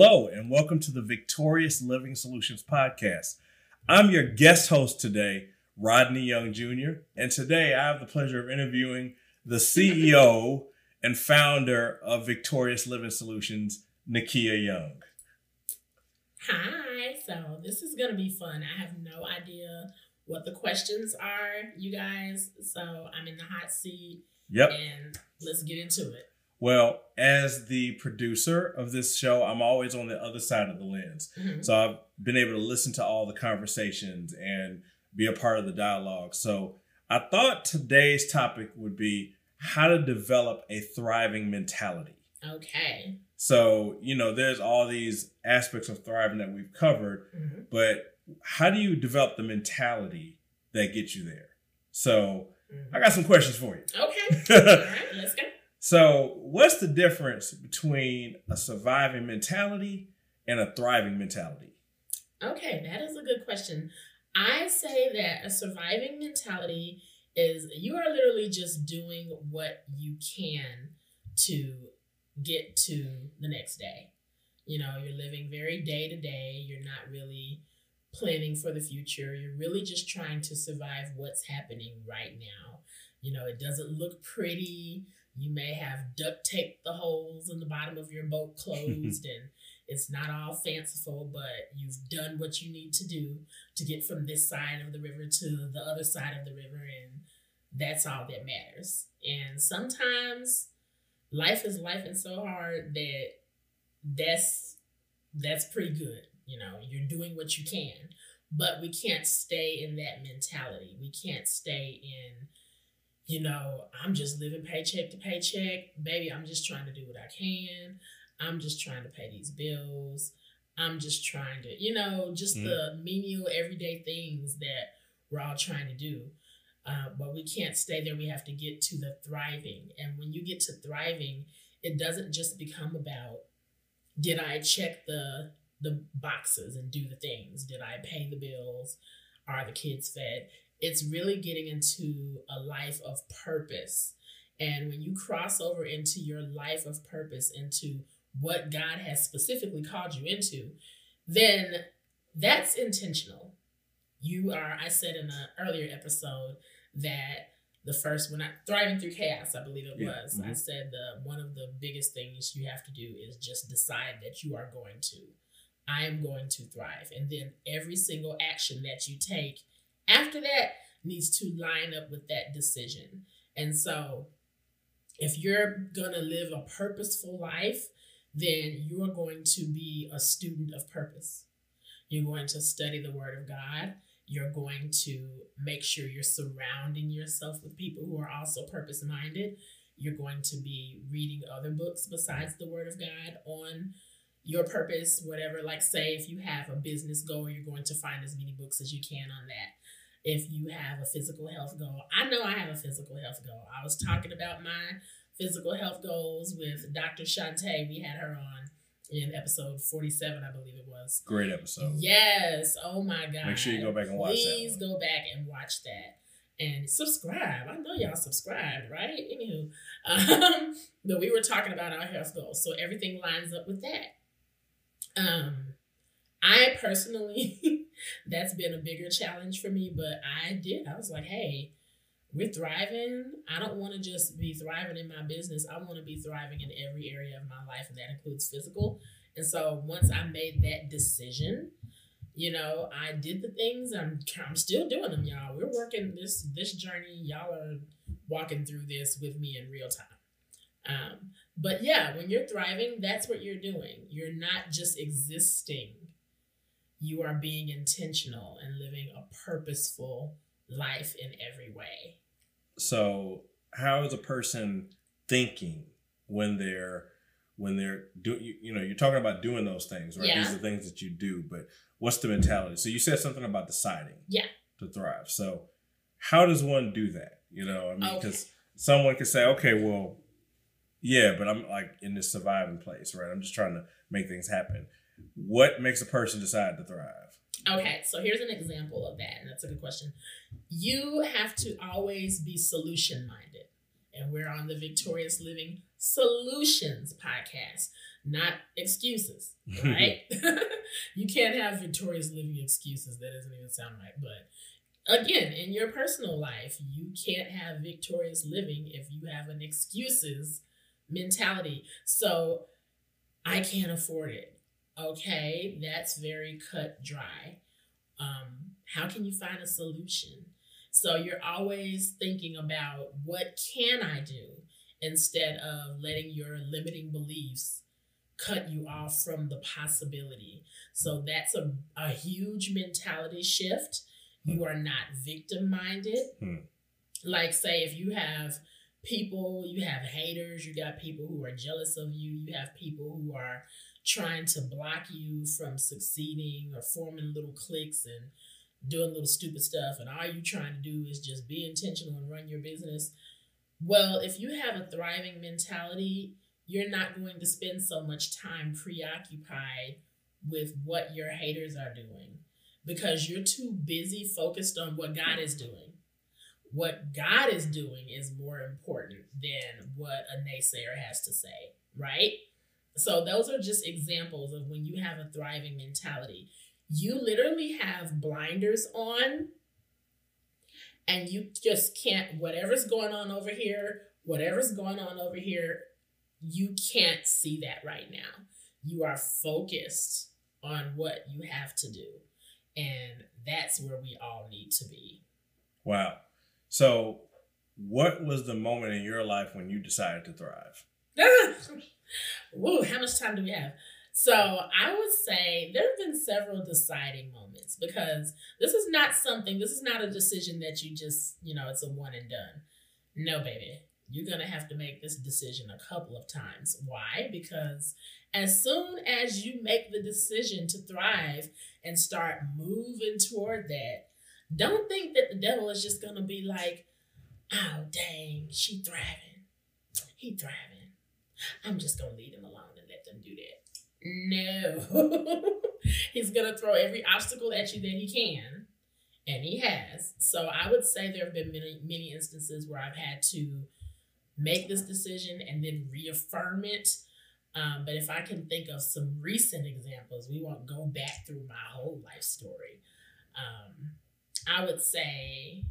Hello, and welcome to the Victorious Living Solutions Podcast. I'm your guest host today, Rodney Young Jr., and today I have the pleasure of interviewing the CEO and founder of Victorious Living Solutions, Nikeya Young. Hi, so this is going to be fun. I have no idea what the questions are, you guys, so I'm in the hot seat. Yep. And let's get into it. Well, as the producer of this show, I'm always on the other side of the lens. Mhm. So I've been able to listen to all the conversations and be a part of the dialogue. So I thought today's topic would be how to develop a thriving mentality. Okay. So, you know, there's all these aspects of thriving that we've covered, Mhm. but how do you develop the mentality that gets you there? So, Mhm. I got some questions for you. Okay. All right, let's go. So, what's the difference between a surviving mentality and a thriving mentality? Okay, that is a good question. I say that a surviving mentality is you are literally just doing what you can to get to the next day. You know, you're living very day to day. You're not really planning for the future. You're really just trying to survive what's happening right now. You know, it doesn't look pretty. You may have duct taped the holes in the bottom of your boat closed and it's not all fanciful, but you've done what you need to do to get from this side of the river to the other side of the river, and that's all that matters. And sometimes life is life and so hard that that's that's pretty good. You know, you're doing what you can, but we can't stay in that mentality. We can't stay in you know, I'm just living paycheck to paycheck. Baby, I'm just trying to do what I can. I'm just trying to pay these bills. I'm just trying to, you know, just the menial everyday things that we're all trying to do. Uh, but we can't stay there. We have to get to the thriving. And when you get to thriving, it doesn't just become about did I check the the boxes and do the things? Did I pay the bills? Are the kids fed? It's really getting into a life of purpose. And when you cross over into your life of purpose, into what God has specifically called you into, then that's intentional. You are, I said in an earlier episode that the first when I thriving through chaos, I believe it Yeah, was. I mhm. said the one of the biggest things you have to do is just decide that you are going to. I am going to thrive. And then every single action that you take after that needs to line up with that decision. And so if you're going to live a purposeful life, then you are going to be a student of purpose. You're going to study the Word of God. You're going to make sure you're surrounding yourself with people who are also purpose minded. You're going to be reading other books besides the Word of God on your purpose, whatever. Like, say, if you have a business goal, you're going to find as many books as you can on that. If you have a physical health goal, I know I have a physical health goal. I was talking about my physical health goals with Dr. Shantae. We had her on in episode 47, I believe it was. Great episode. Yes. Oh my God. Make sure you go back and watch that Please go back and watch that. And subscribe. I know y'all subscribed, right? Anywho, um, but we were talking about our health goals. So everything lines up with that. Um, I personally, that's been a bigger challenge for me, but I did. I was like, hey, we're thriving. I don't want to just be thriving in my business. I want to be thriving in every area of my life, and that includes physical. And so once I made that decision, you know, I did the things. I'm I'm still doing them, y'all. We're working this this journey. Y'all are walking through this with me in real time. Um, but yeah, when you're thriving, that's what you're doing. You're not just existing. You are being intentional and living a purposeful life in every way. So, how is a person thinking when they're when they're doing? You, you know, you're talking about doing those things, right? Yeah. These are things that you do, but what's the mentality? So you said something about deciding, Yeah. to thrive. So, how does one do that? You know, I mean, Okay. because someone could say, okay, well, yeah, but I'm like in this surviving place, right? I'm just trying to make things happen. What makes a person decide to thrive? Okay, so here's an example of that, and that's a good question. You have to always be solution minded. and we're on the Victorious Living Solutions podcast, not excuses, right? you can't have victorious living excuses. That doesn't even sound right. But again, in your personal life, you can't have victorious living if you have an excuses mentality. So I can't afford it. Okay, that's very cut dry. Um, how can you find a solution? So you're always thinking about what can I do instead of letting your limiting beliefs cut you off from the possibility. So that's a, a huge mentality shift. You are not victim minded. Hmm. Like, say, if you have people, you have haters, you got people who are jealous of you, you have people who are trying to block you from succeeding or forming little cliques and doing little stupid stuff, and all you trying to do is just be intentional and run your business. Well, if you have a thriving mentality, you're not going to spend so much time preoccupied with what your haters are doing because you're too busy focused on what God is doing. What God is doing is more important than what a naysayer has to say, right? So, those are just examples of when you have a thriving mentality. You literally have blinders on, and you just can't, whatever's going on over here, whatever's going on over here, you can't see that right now. You are focused on what you have to do. And that's where we all need to be. Wow. So, what was the moment in your life when you decided to thrive? Whoa, how much time do we have? So, I would say there have been several deciding moments because this is not something, this is not a decision that you just, you know, it's a one and done. No, baby you're going to have to make this decision a couple of times. Why? Because as soon as you make the decision to thrive and start moving toward that, don't think that the devil is just going to be like, oh, dang, she thriving. He thriving. I'm just to leave him alone and let them do that. No. He's to throw every obstacle at you that he can. And he has. So I would say there have been many, many instances where I've had to make this decision and then reaffirm it. Um, but if I can think of some recent examples, we won't go back through my whole life story. Um, I would say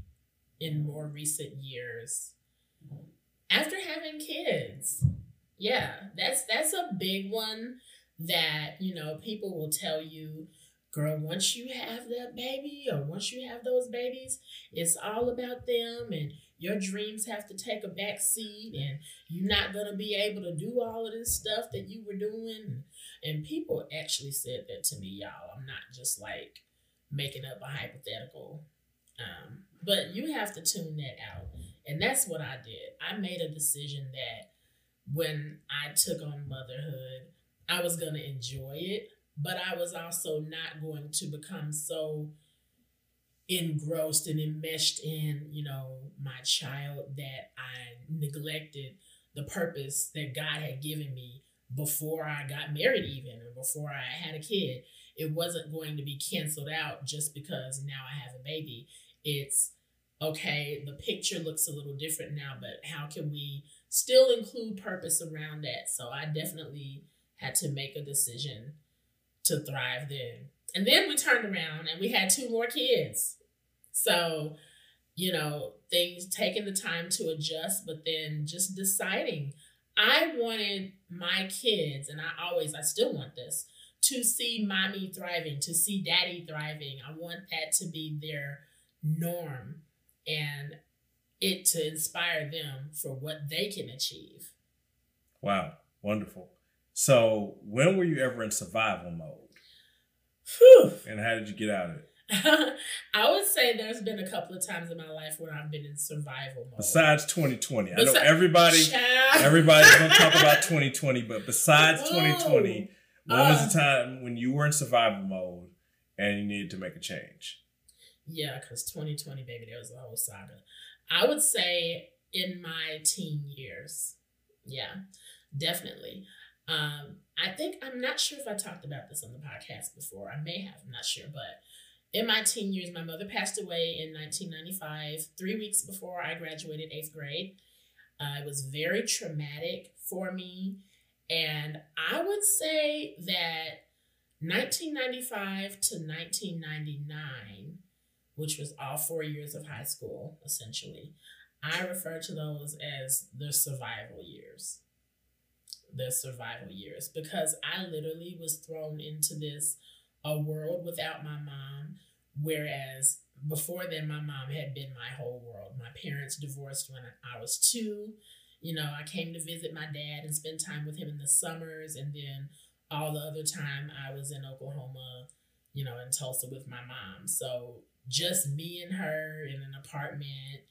in more recent years, after having kids, yeah, that's that's a big one that you know people will tell you girl, once you have that baby or once you have those babies, it's all about them and your dreams have to take a back seat and you're not going to be able to do all of this stuff that you were doing. And people actually said that to me, y'all. I'm not just like making up a hypothetical. Um, but you have to tune that out. And that's what I did. I made a decision that when I took on motherhood, I was going to enjoy it, but I was also not going to become so engrossed and enmeshed in, you know, my child that I neglected the purpose that God had given me before I got married, even or before I had a kid. It wasn't going to be canceled out just because now I have a baby. It's okay, the picture looks a little different now, but how can we still include purpose around that? So I definitely had to make a decision to thrive then. And then we turned around and we had two more kids. So, you know, things taking the time to adjust, but then just deciding. I wanted my kids, and I always, I still want this, to see mommy thriving, to see daddy thriving. I want that to be their norm and it to inspire them for what they can achieve. Wow, wonderful. So, when were you ever in survival mode? Whew. And how did you get out of it? I would say there's been a couple of times in my life where I've been in survival mode. Besides 2020, I know everybody, everybody's gonna talk about 2020, but besides 2020, when uh, was the time when you were in survival mode and you needed to make a change? Yeah, because 2020, baby, there was a whole saga. I would say in my teen years, yeah, definitely. Um, I think I'm not sure if I talked about this on the podcast before. I may have, I'm not sure, but in my teen years, my mother passed away in 1995, three weeks before I graduated eighth grade. Uh, it was very traumatic for me. And I would say that 1995 to 1999, which was all four years of high school, essentially, I refer to those as the survival years. The survival years, because I literally was thrown into this a world without my mom, whereas before then, my mom had been my whole world. My parents divorced when I was two. You know, I came to visit my dad and spend time with him in the summers, and then all the other time I was in Oklahoma, you know, in Tulsa with my mom. So just me and her in an apartment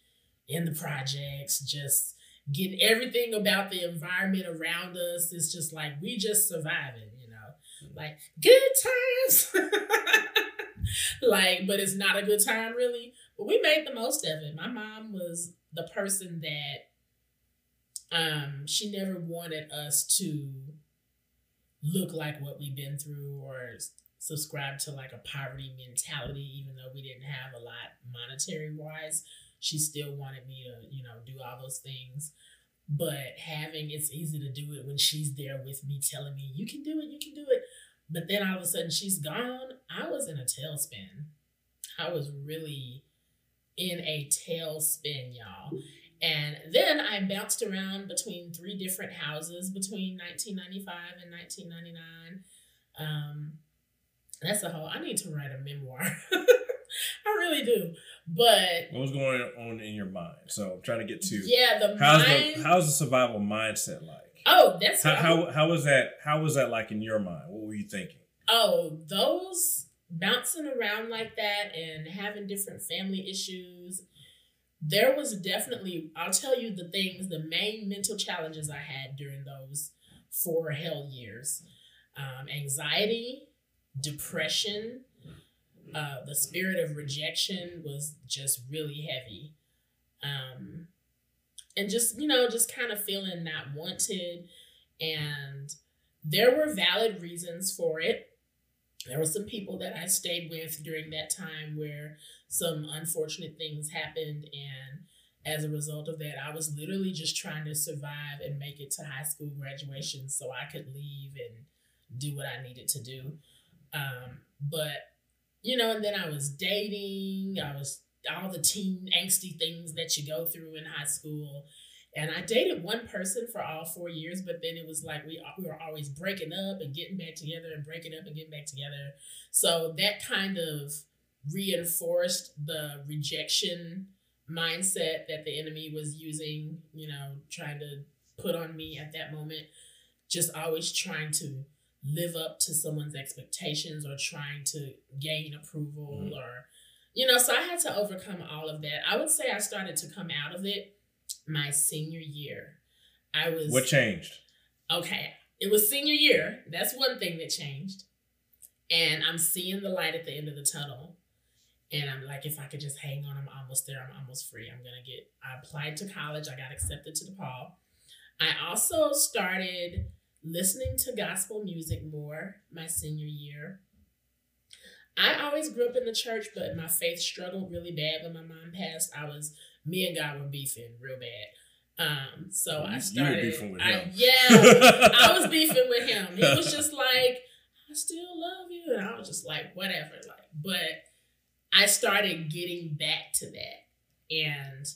in the projects, just getting everything about the environment around us. It's just like we just surviving, you know, mm-hmm. like good times. like, but it's not a good time really. But we made the most of it. My mom was the person that um she never wanted us to look like what we've been through or subscribe to like a poverty mentality even though we didn't have a lot monetary wise she still wanted me to you know do all those things but having it's easy to do it when she's there with me telling me you can do it you can do it but then all of a sudden she's gone. I was in a tailspin. I was really in a tailspin, y'all. And then I bounced around between three different houses between 1995 and 1999. Um, that's a whole. I need to write a memoir. I really do. But what was going on in your mind? So I'm trying to get to yeah. The how's mind, the how's the survival mindset like? Oh, that's how, how, how was that? How was that like in your mind? What were you thinking? Oh, those bouncing around like that and having different family issues. There was definitely, I'll tell you the things, the main mental challenges I had during those four hell years um, anxiety, depression, uh, the spirit of rejection was just really heavy. Um, and just you know just kind of feeling not wanted. And there were valid reasons for it. There were some people that i stayed with during that time where some unfortunate things happened. And as a result of that i was literally just trying to survive and make it to high school graduation so i could leave and do what i needed to do um, but you know and then i was dating i was all the teen angsty things that you go through in high school. And I dated one person for all four years, but then it was like we we were always breaking up and getting back together and breaking up and getting back together. So that kind of reinforced the rejection mindset that the enemy was using, you know, trying to put on me at that moment. Just always trying to live up to someone's expectations or trying to gain approval mm-hmm. or you know, so I had to overcome all of that. I would say I started to come out of it my senior year. I was What changed? Okay. It was senior year. That's one thing that changed. And I'm seeing the light at the end of the tunnel. And I'm like, if I could just hang on, I'm almost there. I'm almost free. I'm gonna get I applied to college. I got accepted to DePaul. I also started listening to gospel music more my senior year. I always grew up in the church, but my faith struggled really bad when my mom passed. I was me and God were beefing real bad. Um, so I started. You were beefing with him. I, yeah, I was beefing with him. He was just like, "I still love you," and I was just like, "Whatever." Like, but I started getting back to that and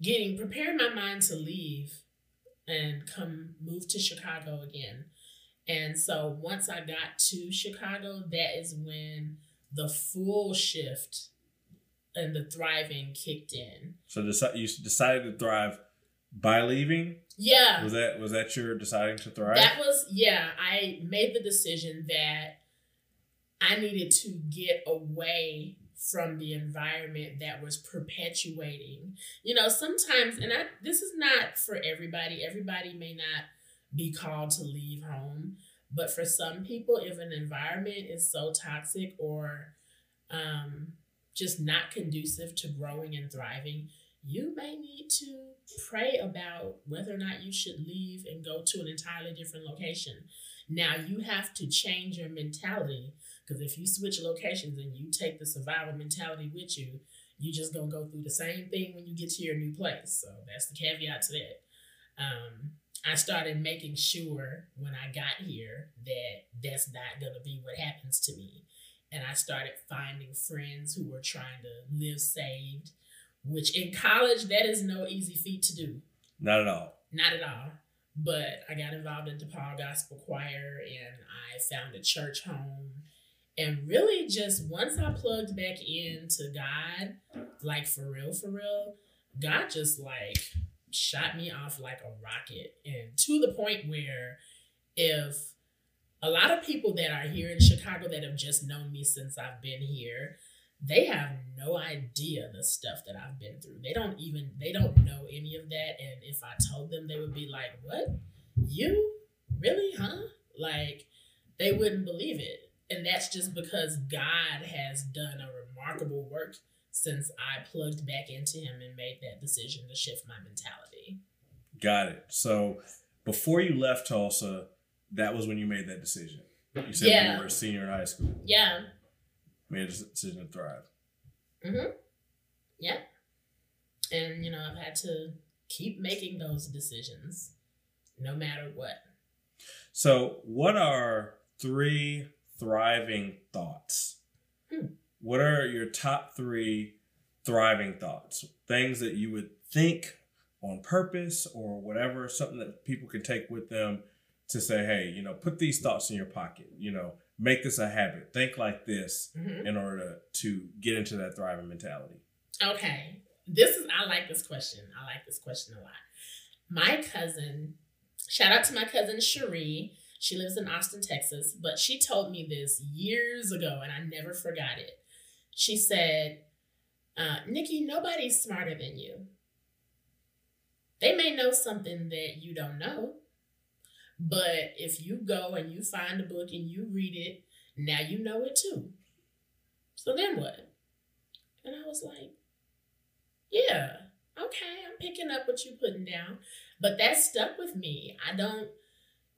getting preparing my mind to leave and come move to Chicago again. And so once I got to Chicago, that is when the full shift and the thriving kicked in. So you decided to thrive by leaving? Yeah. Was that was that your deciding to thrive? That was yeah, I made the decision that I needed to get away from the environment that was perpetuating. You know, sometimes and I this is not for everybody. Everybody may not be called to leave home. But for some people, if an environment is so toxic or um, just not conducive to growing and thriving, you may need to pray about whether or not you should leave and go to an entirely different location. Now, you have to change your mentality because if you switch locations and you take the survival mentality with you, you're just gonna go through the same thing when you get to your new place. So that's the caveat to that. Um, I started making sure when I got here that that's not gonna be what happens to me. And I started finding friends who were trying to live saved, which in college that is no easy feat to do. Not at all. Not at all. But I got involved in DePaul Gospel Choir and I found a church home. And really, just once I plugged back into God, like for real, for real, God just like shot me off like a rocket. And to the point where if a lot of people that are here in Chicago that have just known me since I've been here, they have no idea the stuff that I've been through. They don't even they don't know any of that. And if I told them, they would be like, "What? You really? Huh?" Like they wouldn't believe it. And that's just because God has done a remarkable work since I plugged back into Him and made that decision to shift my mentality. Got it. So before you left Tulsa, that was when you made that decision. You said Yeah. when you were a senior in high school. Yeah. Made a decision to thrive. Mm-hmm. Yeah. And you know, I've had to keep making those decisions no matter what. So, what are three thriving thoughts? Hmm. What are your top three thriving thoughts? Things that you would think on purpose or whatever, something that people can take with them to say, hey, you know, put these thoughts in your pocket, you know, make this a habit. Think like this hmm in order to, to get into that thriving mentality. Okay. This is I like this question. I like this question a lot. My cousin, shout out to my cousin Cherie. She lives in Austin, Texas, but she told me this years ago and I never forgot it. She said, uh, Nikki, nobody's smarter than you. They may know something that you don't know, but if you go and you find a book and you read it, now you know it too. So then what? And I was like, yeah, okay, I'm picking up what you're putting down. But that stuck with me. I don't,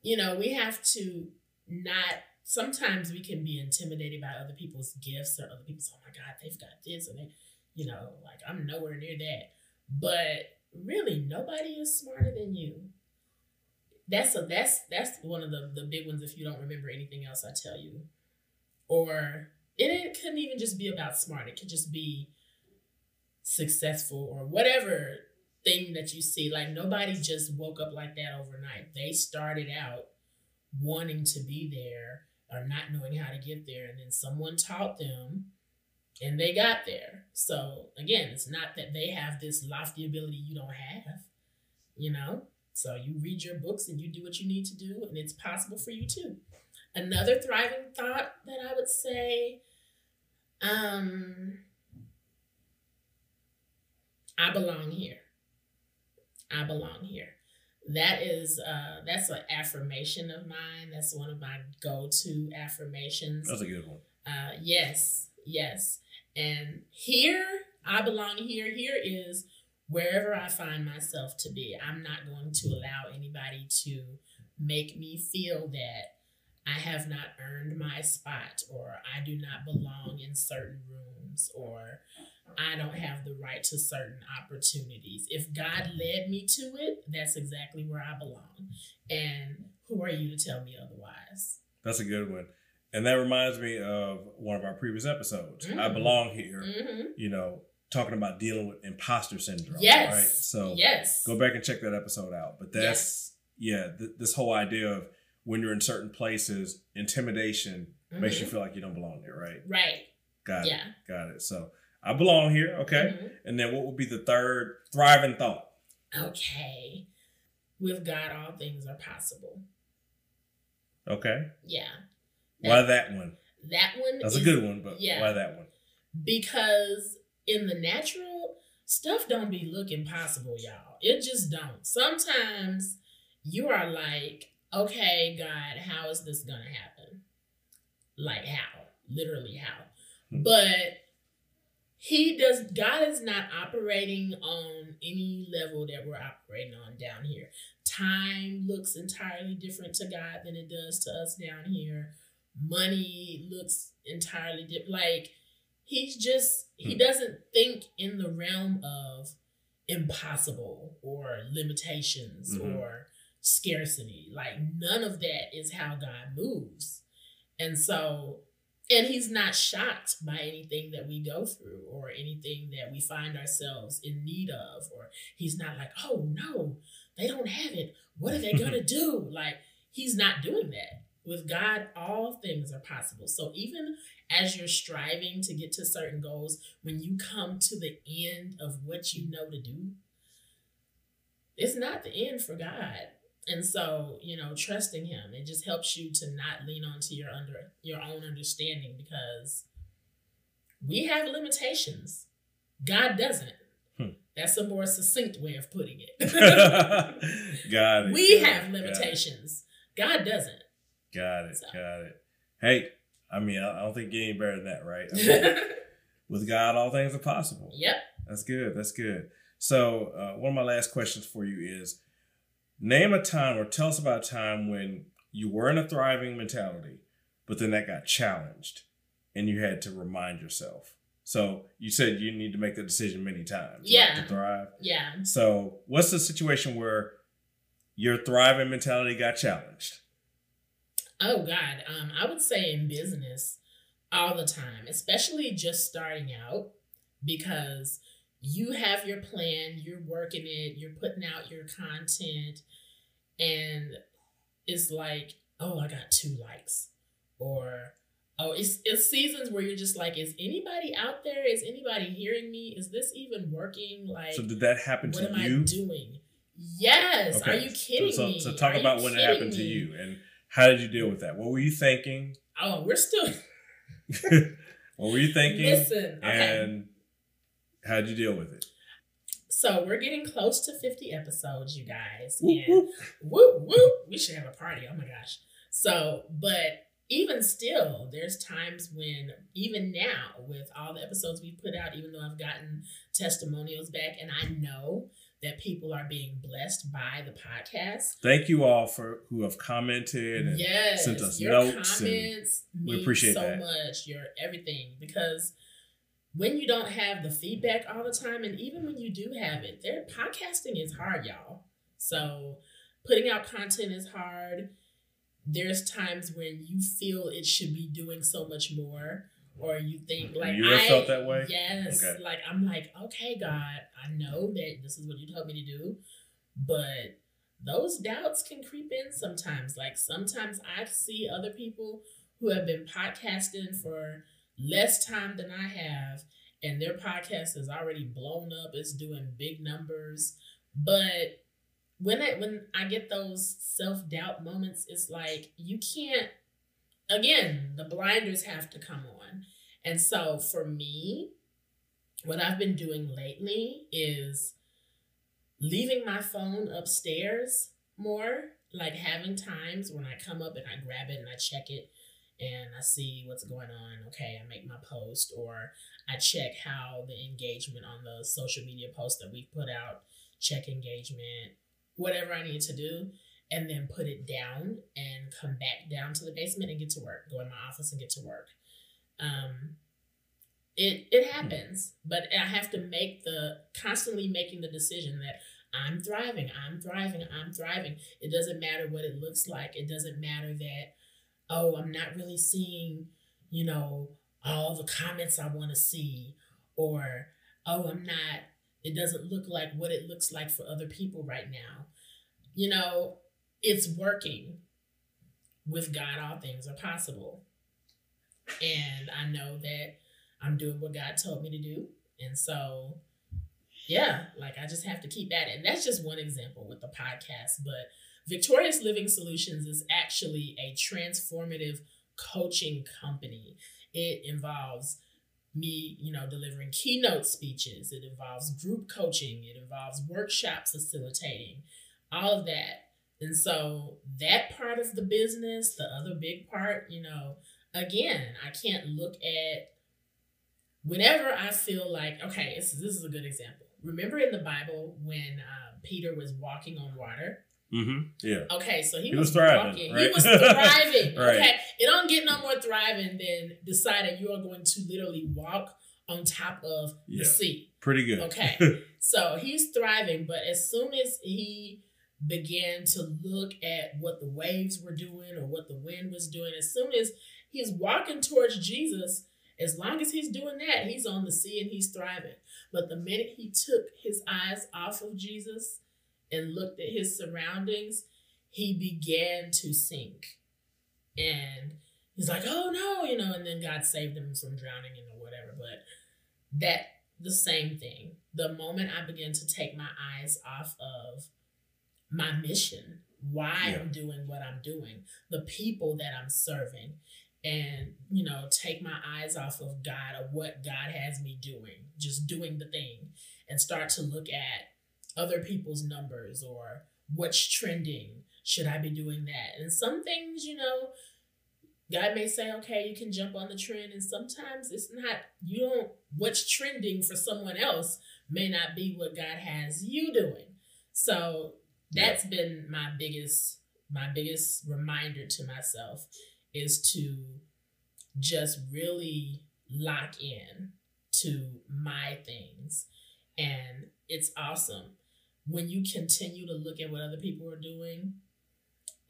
you know, we have to not, sometimes we can be intimidated by other people's gifts or other people's, oh my God, they've got this. And they, you know, like I'm nowhere near that. But really, nobody is smarter than you. That's a that's that's one of the the big ones. If you don't remember anything else, I tell you, or it, it couldn't even just be about smart. It could just be successful or whatever thing that you see. Like nobody just woke up like that overnight. They started out wanting to be there or not knowing how to get there, and then someone taught them and they got there. So again, it's not that they have this lofty ability you don't have, you know? So you read your books and you do what you need to do, and it's possible for you too. Another thriving thought that I would say, um, I belong here. I belong here. That is uh that's an affirmation of mine. That's one of my go-to affirmations. That's a good one. Uh, yes, yes. And here, I belong here. Here is wherever I find myself to be. I'm not going to allow anybody to make me feel that I have not earned my spot or I do not belong in certain rooms or I don't have the right to certain opportunities. If God led me to it, that's exactly where I belong. And who are you to tell me otherwise? That's a good one. And that reminds me of one of our previous episodes. I Mm. belong here, Mm-hmm. you know, talking about dealing with imposter syndrome. Yes. Right. So yes. go back and check that episode out. But that's, yeah, th- this whole idea of when you're in certain places, intimidation makes you Mhm. feel like you don't belong there, right? Right. Got it. Got it. So I belong here. Okay. Mhm. And then what would be the third thriving thought? Okay. With God, all things are possible. Okay. Yeah. Why that one? That one That's a good one, but yeah. why that one? because in the natural stuff don't be looking possible y'all it just don't sometimes you are like okay god how is this gonna happen like how literally how Hmm. but he does god is not operating on any level that we're operating on down here time looks entirely different to god than it does to us down here money looks entirely different like He's just he Hmm. doesn't think in the realm of impossible or limitations Mhm. or scarcity. Like none of that is how God moves. And so and he's not shocked by anything that we go through or anything that we find ourselves in need of or he's not like, "Oh no, they don't have it. What are they going to do?" Like he's not doing that. With God, all things are possible. So even as you're striving to get to certain goals, when you come to the end of what you know to do, it's not the end for God. And so, you know, trusting him, it just helps you to not lean onto your under your own understanding because we have limitations. God doesn't. Hmm. That's a more succinct way of putting it. got it. we got have it, limitations. God doesn't. Got it. So. Got it. Hey, I mean, I don't think you any better than that, right? I mean, with God, all things are possible. yep. That's good. That's good. So, uh, one of my last questions for you is name a time or tell us about a time when you were in a thriving mentality, but then that got challenged and you had to remind yourself. So, you said you need to make the decision many times right, Yeah. to thrive. Yeah. So, what's the situation where your thriving mentality got challenged? Oh God, um, I would say in business all the time, especially just starting out, because you have your plan, you're working it, you're putting out your content, and it's like, oh, I got two likes, or oh, it's it's seasons where you're just like, is anybody out there? Is anybody hearing me? Is this even working? Like, So, did that happen what to am you? I doing? Yes. Are you kidding so, me? So, talk Are about when it happened to you and how did you deal with that? What were you thinking? Oh, we're still. what were you thinking? Listen, okay. And how did you deal with it? So we're getting close to 50 episodes, you guys. Whoop, and whoop. whoop, whoop. We should have a party. Oh my gosh. So, but even still, there's times when, even now, with all the episodes we put out, even though I've gotten testimonials back and I know that people are being blessed by the podcast. Thank you all for who have commented and yes, sent us your notes comments we appreciate so that. much. Your everything because when you don't have the feedback all the time, and even when you do have it, their podcasting is hard, y'all. So putting out content is hard. There's times when you feel it should be doing so much more, or you think like You ever I felt that way? Yes, Okay. like I'm like, okay, God, I know that this is what you told me to do, but those doubts can creep in sometimes. Like sometimes I see other people who have been podcasting for less time than I have, and their podcast is already blown up. It's doing big numbers, but when I when I get those self doubt moments, it's like you can't. Again, the blinders have to come on, and so for me, what I've been doing lately is leaving my phone upstairs more, like having times when I come up and I grab it and I check it and I see what's going on. Okay, I make my post or I check how the engagement on the social media posts that we've put out, check engagement, whatever I need to do, and then put it down and come back down to the basement and get to work. Go in my office and get to work. Um, it it happens, but I have to make the constantly making the decision that I'm thriving, I'm thriving, I'm thriving. It doesn't matter what it looks like. It doesn't matter that oh, I'm not really seeing, you know, all the comments I want to see or oh, I'm not it doesn't look like what it looks like for other people right now. You know, it's working. With God, all things are possible. And I know that I'm doing what God told me to do. And so, yeah, like I just have to keep at it. And that's just one example with the podcast. But Victorious Living Solutions is actually a transformative coaching company. It involves me, you know, delivering keynote speeches. It involves group coaching. It involves workshops facilitating, all of that. And so that part of the business, the other big part, you know, again, I can't look at whenever I feel like, okay, this, this is a good example. Remember in the Bible when uh, Peter was walking on water Mm-hmm. Yeah. Okay, so he, He was, was thriving, walking. right? He was thriving. Right. Okay, it don't get no more thriving than deciding you are going to literally walk on top of Yeah. the sea. Pretty good. Okay. So he's thriving, but as soon as he began to look at what the waves were doing or what the wind was doing, as soon as he's walking towards Jesus, as long as he's doing that, he's on the sea and he's thriving. But the minute he took his eyes off of Jesus and looked at his surroundings, he began to sink. And he's like, oh no, you know, and then God saved him from drowning and or whatever. But that the same thing. The moment I began to take my eyes off of my mission, why Yeah. I'm doing what I'm doing, the people that I'm serving, and you know, take my eyes off of God or what God has me doing, just doing the thing, and start to look at other people's numbers or what's trending. Should I be doing that? And some things, you know, God may say, okay, you can jump on the trend, and sometimes it's not, you don't, what's trending for someone else may not be what God has you doing. So that's been my biggest, my biggest reminder to myself is to just really lock in to my things. And it's awesome when you continue to look at what other people are doing,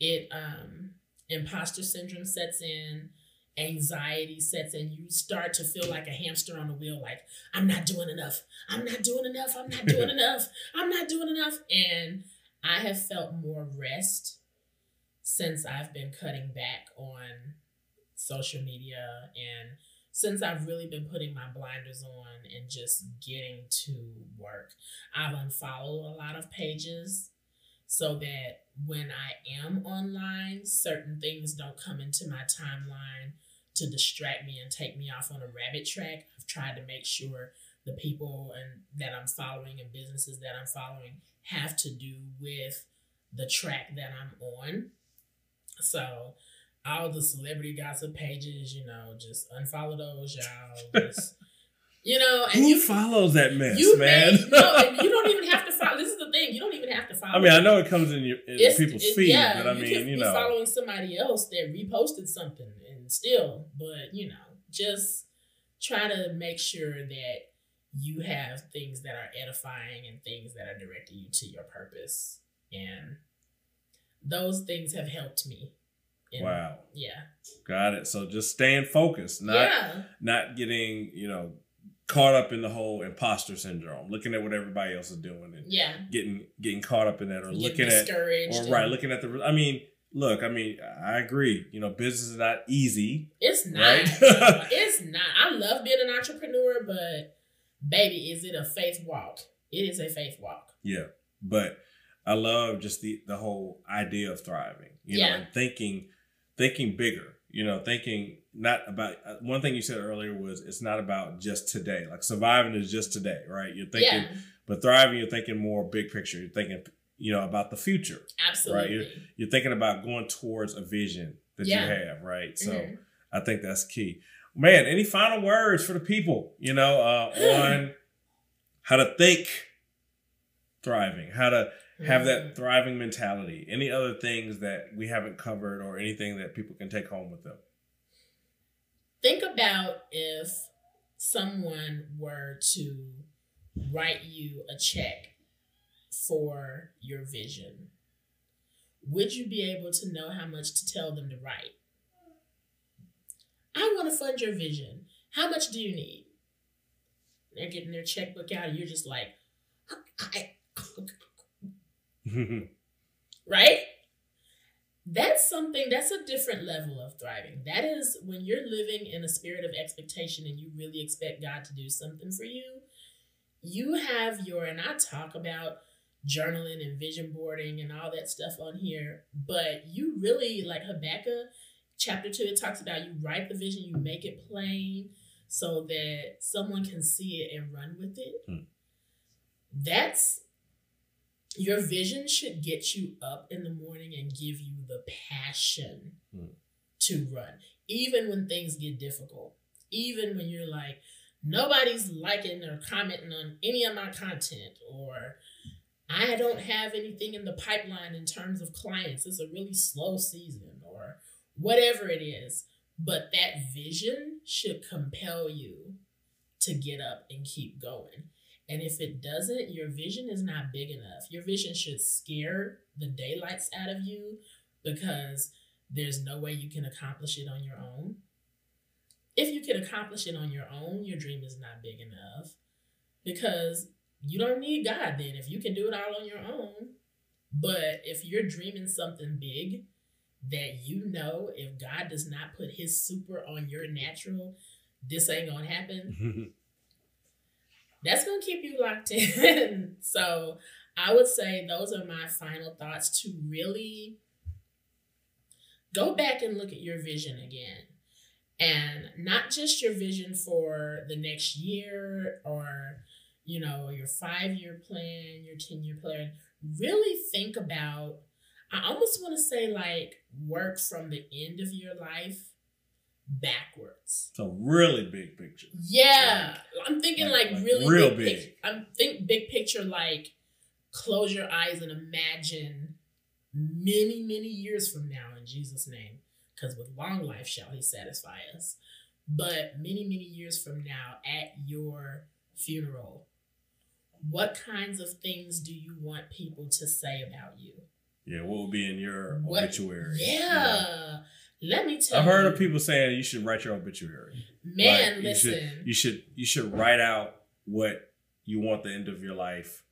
it um imposter syndrome sets in, anxiety sets in. You start to feel like a hamster on a wheel, like, I'm not doing enough. I'm not doing enough. I'm not doing enough. I'm not doing enough. And I have felt more rest since I've been cutting back on social media and since I've really been putting my blinders on and just getting to work. I've unfollowed a lot of pages so that when I am online, certain things don't come into my timeline to distract me and take me off on a rabbit track. I've tried to make sure the people and that I'm following and businesses that I'm following have to do with the track that I'm on. So all the celebrity gossip pages, you know, just unfollow those, y'all. Just, you know, and Who you follows that mess, you man? may, no, and you don't even have to follow. This is the thing. You don't even have to follow. I mean, I know it comes in your in people's it- feed, yeah, but I you mean, you know, following somebody else that reposted something and still, but you know, just try to make sure that you have things that are edifying and things that are directing you to your purpose, and those things have helped me. And, wow, Yeah. got it. So just staying focused, not yeah. not getting you know caught up in the whole imposter syndrome, looking at what everybody else is doing and Yeah. getting getting caught up in that, or Get looking at or and- right, looking at the. I mean, look, I mean, I agree. You know, business is not easy. It's not. Right? it's not. I love being an entrepreneur, but baby, is it a faith walk? It is a faith walk. Yeah, but I love just the the whole idea of thriving. You know, Yeah. and thinking thinking bigger. You know, thinking not about uh, one thing you said earlier was it's not about just today. Like surviving is just today, right? You're thinking, yeah, but thriving, you're thinking more big picture. You're thinking, you know, about the future. absolutely. Right. You're thinking about going towards a vision that Yeah. you have, right? So Mhm. I think that's key. Man, any final words for the people, you know, uh, on how to think thriving, how to have that Mhm. thriving mentality? Any other things that we haven't covered or anything that people can take home with them? Think about if someone were to write you a check for your vision. Would you be able to know how much to tell them to write? I want to fund your vision. How much do you need? They're getting their checkbook out, and you're just like, I, right? That's something, that's a different level of thriving. That is when you're living in a spirit of expectation and you really expect God to do something for you. You have your, and I talk about journaling and vision boarding and all that stuff on here, but you really, like Habakkuk chapter two, it talks about you write the vision, you make it plain so that someone can see it and run with it. Hmm. That's your vision should get you up in the morning and give you the passion Hmm. to run, even when things get difficult. Even when you're like, nobody's liking or commenting on any of my content, or I don't have anything in the pipeline in terms of clients. It's a really slow season or whatever it is. But that vision should compel you to get up and keep going. And if it doesn't, your vision is not big enough. Your vision should scare the daylights out of you because there's no way you can accomplish it on your own. If you can accomplish it on your own, your dream is not big enough because you don't need God then if you can do it all on your own. But if you're dreaming something big that you know if God does not put his super on your natural, this ain't gonna happen. that's gonna keep you locked in. so I would say those are my final thoughts to really go back and look at your vision again. And not just your vision for the next year or, you know, your five year plan, your 10 year plan. Really think about, I almost want to say, like, work from the end of your life backwards. So really big picture. Yeah, like, I'm thinking like, like really real big. big. I'm think big picture like close your eyes and imagine many many years from now in Jesus name because with long life shall he satisfy us. But many many years from now at your funeral what kinds of things do you want people to say about you? Yeah, what would be in your what, obituary? Yeah. yeah. Let me tell you. I've heard of people saying you should write your obituary. Man, like, listen. You should, you should you should write out what you want the end of your life.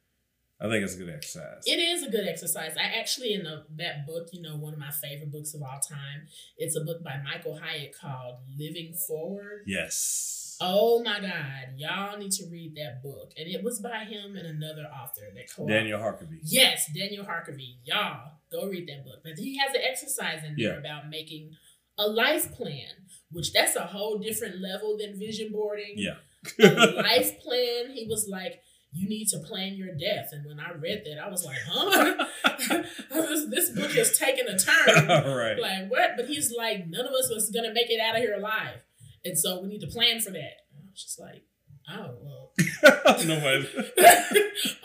I think it's a good exercise. It is a good exercise. I actually in the, that book, you know, one of my favorite books of all time. It's a book by Michael Hyatt called Living Forward. Yes. Oh my God, y'all need to read that book, and it was by him and another author that co Daniel Harkavy. Yes, Daniel Harkavy. Y'all Go read that book. But he has an exercise in there yeah. about making a life plan, which that's a whole different level than vision boarding. Yeah. life plan, he was like, you need to plan your death. And when I read that, I was like, huh? this, this, book is taking a turn. right. Like, what? But he's like, none of us was going to make it out of here alive. And so we need to plan for that. I was just like, oh, well. no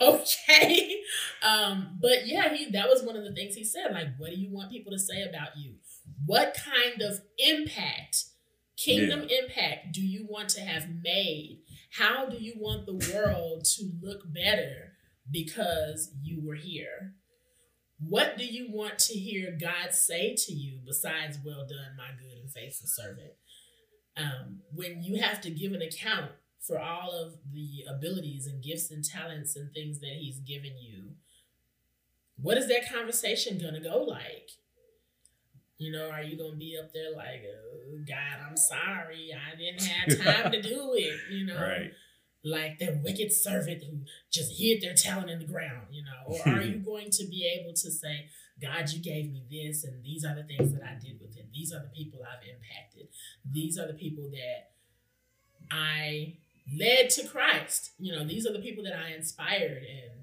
okay. Um, but yeah, he that was one of the things he said. Like, what do you want people to say about you? What kind of impact, kingdom yeah. impact, do you want to have made? How do you want the world to look better because you were here? What do you want to hear God say to you besides, well done, my good and faithful servant? Um, when you have to give an account for all of the abilities and gifts and talents and things that He's given you, what is that conversation gonna go like? You know, are you gonna be up there like, oh, God, I'm sorry, I didn't have time to do it, you know? Right. Like that wicked servant who just hid their talent in the ground, you know? Or are you going to be able to say, God, you gave me this, and these are the things that I did with it. These are the people I've impacted. These are the people that I led to Christ. You know, these are the people that I inspired and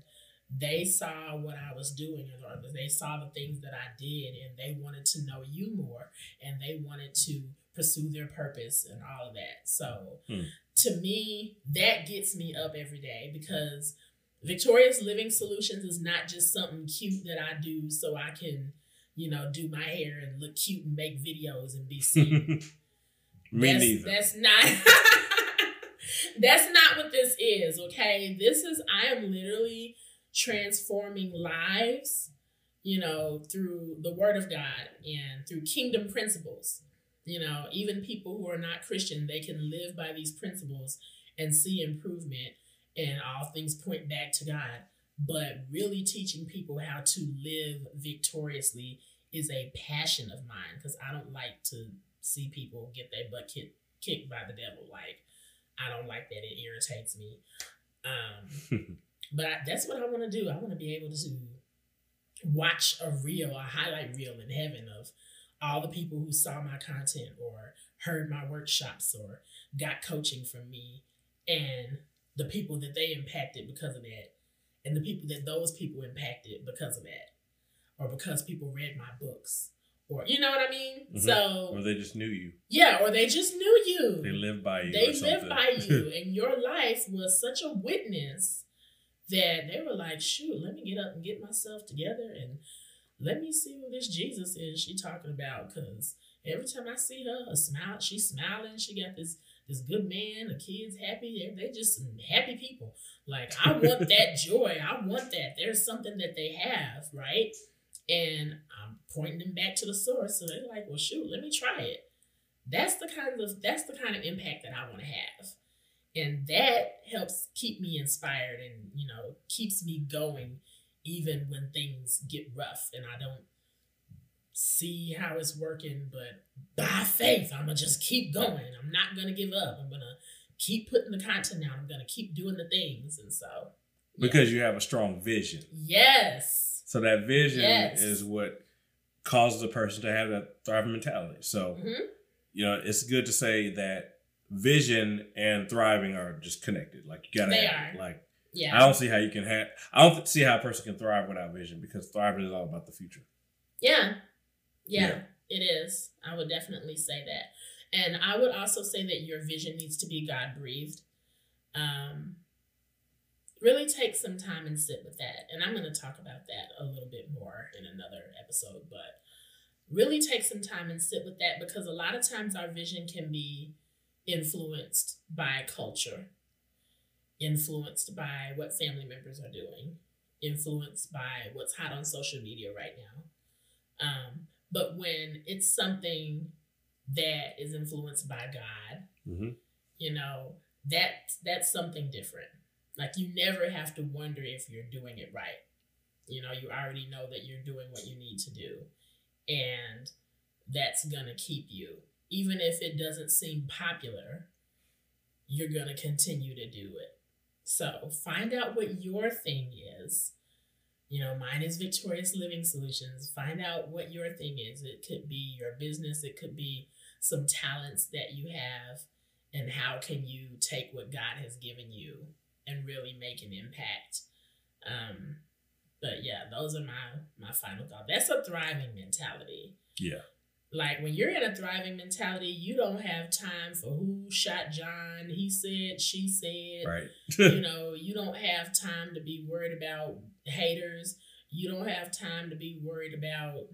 they saw what I was doing, or they saw the things that I did, and they wanted to know you more, and they wanted to pursue their purpose and all of that. So, hmm. to me, that gets me up every day because Victorious Living Solutions is not just something cute that I do so I can, you know, do my hair and look cute and make videos and be seen. me that's, neither. That's not. that's not what this is. Okay, this is I am literally transforming lives, you know, through the word of God and through kingdom principles. You know, even people who are not Christian, they can live by these principles and see improvement, and all things point back to God. But really teaching people how to live victoriously is a passion of mine because I don't like to see people get their butt kicked, kicked by the devil. Like, I don't like that. It irritates me. Um, But I, that's what I want to do. I want to be able to watch a reel, a highlight reel in heaven of all the people who saw my content or heard my workshops or got coaching from me and the people that they impacted because of that and the people that those people impacted because of that or because people read my books or you know what I mean? Mm-hmm. So or they just knew you. Yeah, or they just knew you. They lived by you. They lived by you and your life was such a witness that they were like, shoot, let me get up and get myself together and let me see who this Jesus is she talking about. Cause every time I see her, a smile, she's smiling. She got this this good man, the kids happy. they're just happy people. Like I want that joy. I want that. There's something that they have, right? And I'm pointing them back to the source. So they're like, well, shoot, let me try it. That's the kind of that's the kind of impact that I want to have. And that helps keep me inspired and, you know, keeps me going even when things get rough and I don't see how it's working, but by faith, I'm gonna just keep going. I'm not gonna give up. I'm gonna keep putting the content out. I'm gonna keep doing the things, and so yeah. because you have a strong vision. Yes. So that vision yes. is what causes a person to have that thriving mentality. So mm-hmm. you know, it's good to say that vision and thriving are just connected. Like you gotta they have, are. like yeah. I don't see how you can have. I don't see how a person can thrive without vision because thriving is all about the future. Yeah, yeah, yeah, it is. I would definitely say that. And I would also say that your vision needs to be God breathed. Um, really take some time and sit with that. And I'm going to talk about that a little bit more in another episode, but really take some time and sit with that because a lot of times our vision can be influenced by culture, influenced by what family members are doing, influenced by what's hot on social media right now. Um, but when it's something that is influenced by God, mm-hmm. you know, that that's something different. Like you never have to wonder if you're doing it right. You know, you already know that you're doing what you need to do. And that's gonna keep you. Even if it doesn't seem popular, you're gonna continue to do it. So find out what your thing is you know, mine is Victorious Living Solutions. Find out what your thing is. It could be your business, it could be some talents that you have, and how can you take what God has given you and really make an impact. Um, but yeah, those are my my final thoughts. That's a thriving mentality. Yeah. Like when you're in a thriving mentality, you don't have time for who shot John, he said, she said. Right. you know, you don't have time to be worried about haters. You don't have time to be worried about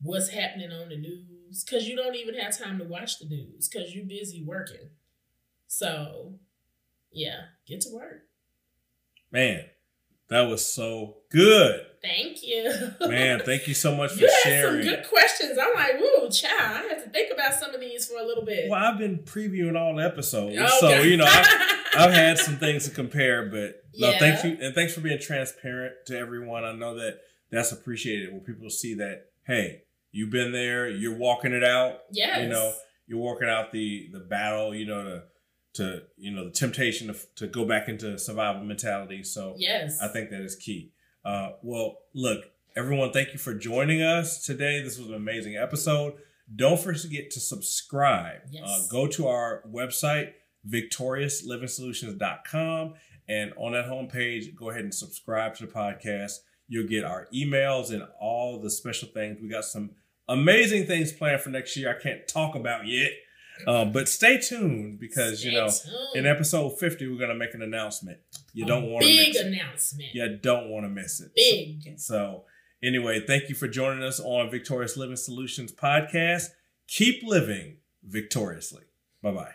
what's happening on the news because you don't even have time to watch the news because you're busy working. So, yeah, get to work. Man, that was so good. Thank you. Man, thank you so much for you sharing. some good questions. I'm like, woo, child. I have to think about some of these for a little bit. Well, I've been previewing all the episodes, so you know, I've, I've, had some things to compare. But no, yeah. thank you, and thanks for being transparent to everyone. I know that that's appreciated when people see that. Hey, you've been there. You're walking it out. Yes. You know, you're working out the the battle. You know, to to you know the temptation to, to go back into survival mentality. So yes, I think that is key. Uh, well, look, everyone, thank you for joining us today. This was an amazing episode. Don't forget to subscribe. Yes. Uh, go to our website, victoriousliving And on that homepage, go ahead and subscribe to the podcast. You'll get our emails and all the special things. We got some amazing things planned for next year. I can't talk about yet. Um, but stay tuned because stay you know tuned. in episode fifty we're gonna make an announcement. You don't want to big announcement. You don't want to miss it. Big. So, so anyway, thank you for joining us on Victorious Living Solutions podcast. Keep living victoriously. Bye bye.